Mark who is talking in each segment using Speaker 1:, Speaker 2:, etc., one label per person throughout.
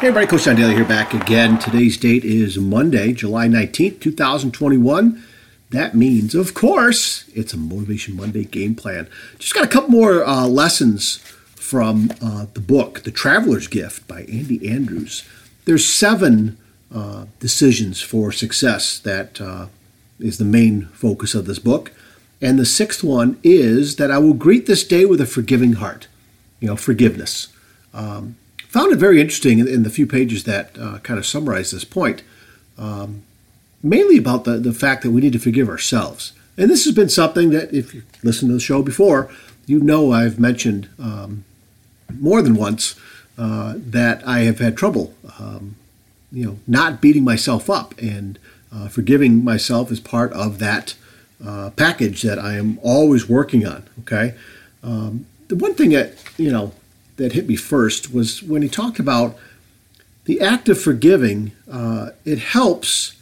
Speaker 1: Hey everybody, Coach John Daly here back again. Today's date is Monday, July 19th, 2021. That means, of course, it's a Motivation Monday game plan. Just got a couple more uh, lessons from uh, the book, The Traveler's Gift by Andy Andrews. There's seven uh, decisions for success that uh, is the main focus of this book. And the sixth one is that I will greet this day with a forgiving heart. You know, forgiveness. Um, found it very interesting in, the few pages that uh, kind of summarize this point, um, mainly about the, the fact that we need to forgive ourselves. And this has been something that, if you listened to the show before, you know I've mentioned um, more than once uh, that I have had trouble, um, you know, not beating myself up and uh, forgiving myself is part of that uh, package that I am always working on. Okay, um, the one thing that you know that hit me first was when he talked about the act of forgiving. Uh, it helps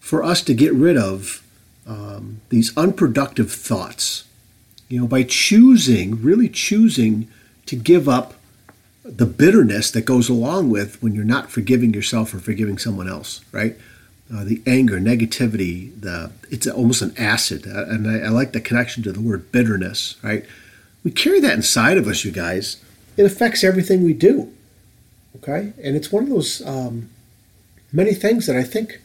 Speaker 1: for us to get rid of um, these unproductive thoughts. You know, by choosing, really choosing to give up the bitterness that goes along with when you're not forgiving yourself or forgiving someone else, right? Uh, the anger, negativity, the it's almost an acid, uh, and I, I, like the connection to the word bitterness, right? We carry that inside of us, you guys, it affects everything we do. Okay? And it's one of those um, many things that I think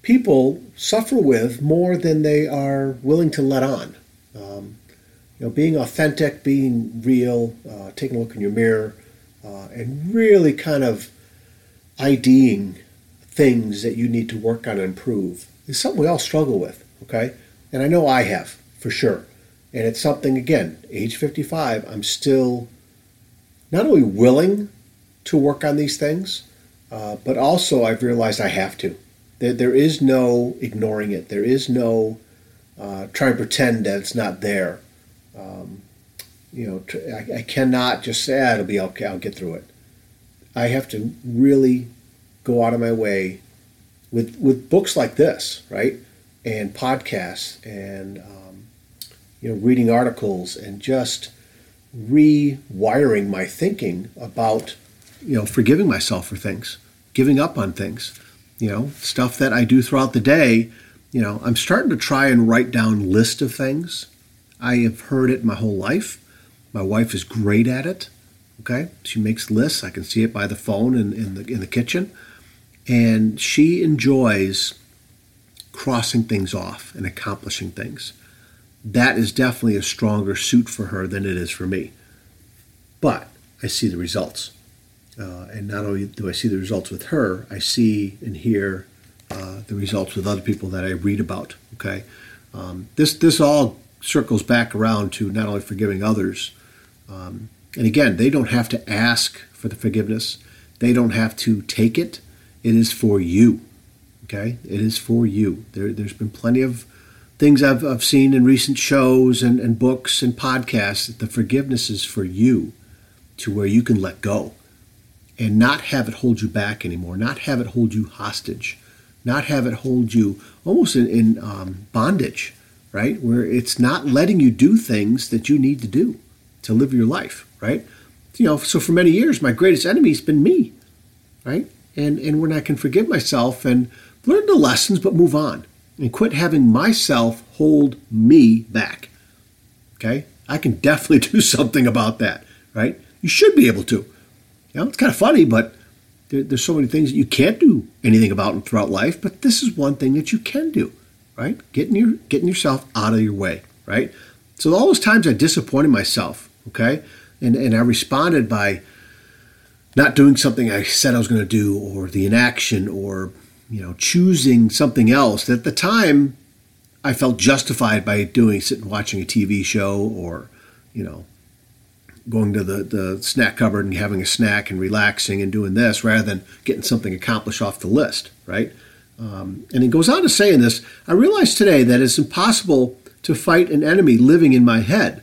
Speaker 1: people suffer with more than they are willing to let on. Um, you know, being authentic, being real, uh, taking a look in your mirror, uh, and really kind of IDing things that you need to work on and improve is something we all struggle with. Okay? And I know I have, for sure. And it's something, again, age 55, I'm still not only willing to work on these things, uh, but also I've realized I have to. There, there is no ignoring it. There is no uh, trying to pretend that it's not there. Um, you know, I, I, cannot just say, ah, it'll be okay, I'll get through it. I have to really go out of my way with, with books like this, right? And podcasts and, um, you know, reading articles and just – rewiring my thinking about you know forgiving myself for things giving up on things you know stuff that i do throughout the day. You know i'm starting to try and write down list of things. I have heard it my whole life. My wife is great at it okay? She makes lists. I can see it by the phone in, in the in the kitchen. And she enjoys crossing things off and accomplishing things that is definitely a stronger suit for her than it is for me. But I see the results. Uh, and not only do I see the results with her, I see and hear uh, the results with other people that I read about. Okay, um, this this all circles back around to not only forgiving others, um, and again, they don't have to ask for the forgiveness. They don't have to take it. It is for you. Okay, it is for you. There, there's been plenty of things I've, I've seen in recent shows and, and books and podcasts that the forgiveness is for you to where you can let go and not have it hold you back anymore, not have it hold you hostage, not have it hold you almost in, in um, bondage, right? Where it's not letting you do things that you need to do to live your life, right? You know, so for many years, my greatest enemy has been me, right? And and when I can forgive myself and learn the lessons, but move on, and quit having myself hold me back. Okay? I can definitely do something about that, right? You should be able to. You know, it's kind of funny, but there, there's so many things that you can't do anything about throughout life, but this is one thing that you can do, right? Getting your getting yourself out of your way, right? So all those times I disappointed myself, okay? And and I responded by not doing something I said I was going to do or the inaction or you know, choosing something else that at the time I felt justified by doing, sitting watching a TV show or, you know, going to the, the snack cupboard and having a snack and relaxing and doing this rather than getting something accomplished off the list, right? Um, and he goes on to say in this, I realize today that it's impossible to fight an enemy living in my head.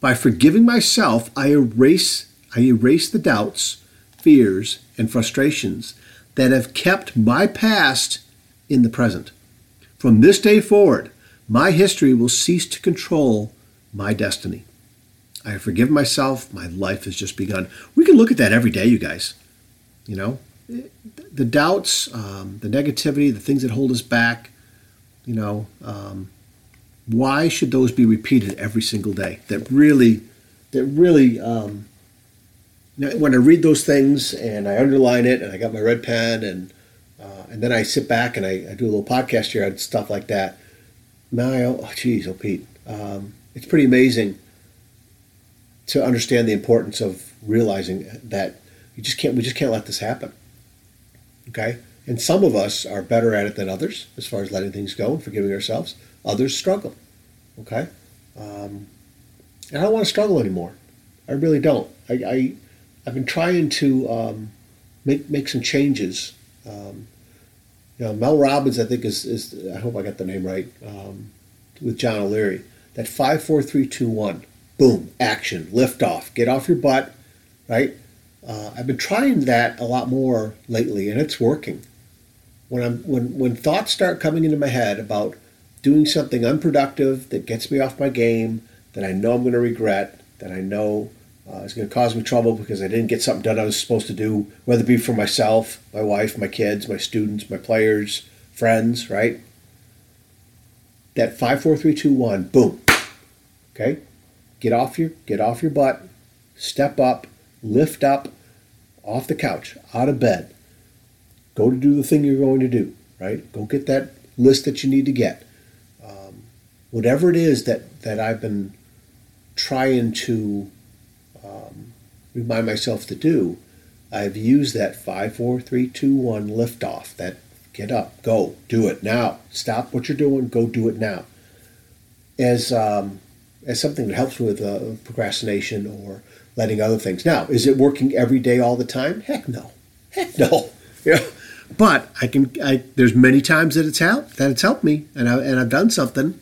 Speaker 1: By forgiving myself, I erase I erase the doubts, fears, and frustrations that have kept my past in the present. From this day forward, my history will cease to control my destiny. I have forgiven myself. My life has just begun. We can look at that every day, you guys. You know, the doubts, um, the negativity, the things that hold us back. You know, um, why should those be repeated every single day? That really, that really. Um, when I read those things and I underline it and I got my red pen and uh, and then I sit back and I, I, do a little podcast here on stuff like that. Now, oh, geez, oh, Pete, um, it's pretty amazing to understand the importance of realizing that you just can't we just can't let this happen. Okay, and some of us are better at it than others as far as letting things go and forgiving ourselves. Others struggle. Okay, um, and I don't want to struggle anymore. I really don't. I, I have been trying to um, make make some changes. Um, you know, Mel Robbins, I think is, is I hope I got the name right um, with John O'Leary. That five, four, three, two, one boom, action, lift off, get off your butt, right? Uh, I've been trying that a lot more lately, and it's working. When I'm when when thoughts start coming into my head about doing something unproductive that gets me off my game, that I know I'm going to regret, that I know uh, is going to cause me trouble because I didn't get something done I was supposed to do, whether it be for myself, my wife, my kids, my students, my players, friends, right? That five, four, three, two, one, boom. Okay, get off your get off your butt, step up, lift up off the couch, out of bed. Go to do the thing you're going to do, right? Go get that list that you need to get. Um, whatever it is that, that I've been trying to remind myself to do, I've used that five, four, three, two, one lift off. That get up, go, do it now. Stop what you're doing, go do it now. As um, as something that helps with uh, procrastination or letting other things. Now, is it working every day all the time? Heck no, heck no. Yeah, but I can. I, there's many times that it's helped that it's helped me, and I and I've done something.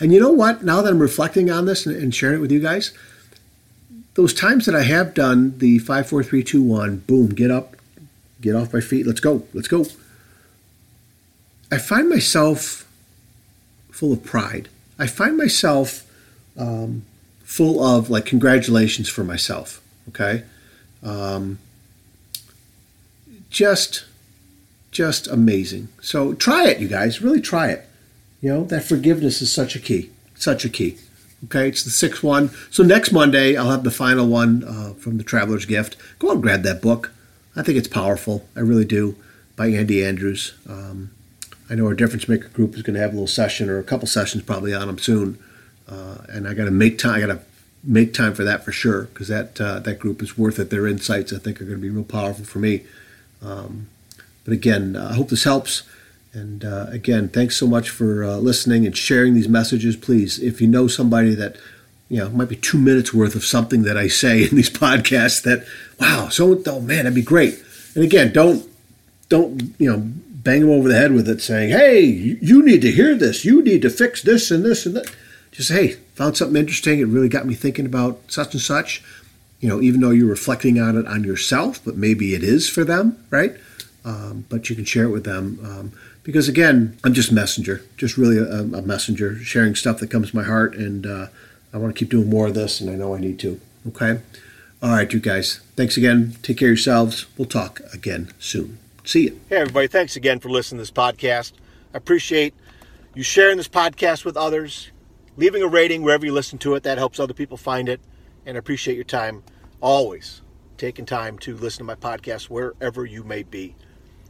Speaker 1: And you know what? Now that I'm reflecting on this and, and sharing it with you guys, those times that I have done the five, four, three, two, one, boom, get up, get off my feet, let's go, let's go. I find myself full of pride. I find myself um, full of like congratulations for myself. Okay, um, just just amazing. So try it, you guys. Really try it. You know that forgiveness is such a key. Such a key. Okay, it's the sixth one. So next Monday, I'll have the final one uh, from the Traveler's Gift. Go out and grab that book. I think it's powerful. I really do. By Andy Andrews. Um, I know our Difference Maker group is going to have a little session or a couple sessions probably on them soon uh, and I got to make time. I got to make time for that for sure because that uh, that group is worth it. Their insights I think are going to be real powerful for me. Um, but again, I hope this helps. And uh, again, thanks so much for uh, listening and sharing these messages. Please, if you know somebody that you know might be two minutes worth of something that I say in these podcasts, that wow, so oh man, that'd be great. And again, don't don't you know bang them over the head with it, saying, "Hey, you need to hear this. You need to fix this and this and that." just hey, found something interesting. It really got me thinking about such and such. You know, even though you're reflecting on it on yourself, but maybe it is for them, right? Um, but you can share it with them um, because again, I'm just messenger, just really a, a, messenger, sharing stuff that comes to my heart, and uh, I want to keep doing more of this, and I know I need to. Okay, all right, you guys. Thanks again. Take care of yourselves. We'll talk again soon. See you. Hey, everybody. Thanks again for listening to this podcast. I appreciate you sharing this podcast with others leaving a rating wherever you listen to it. That helps other people find it. And I appreciate your time always taking time to listen to my podcast wherever you may be.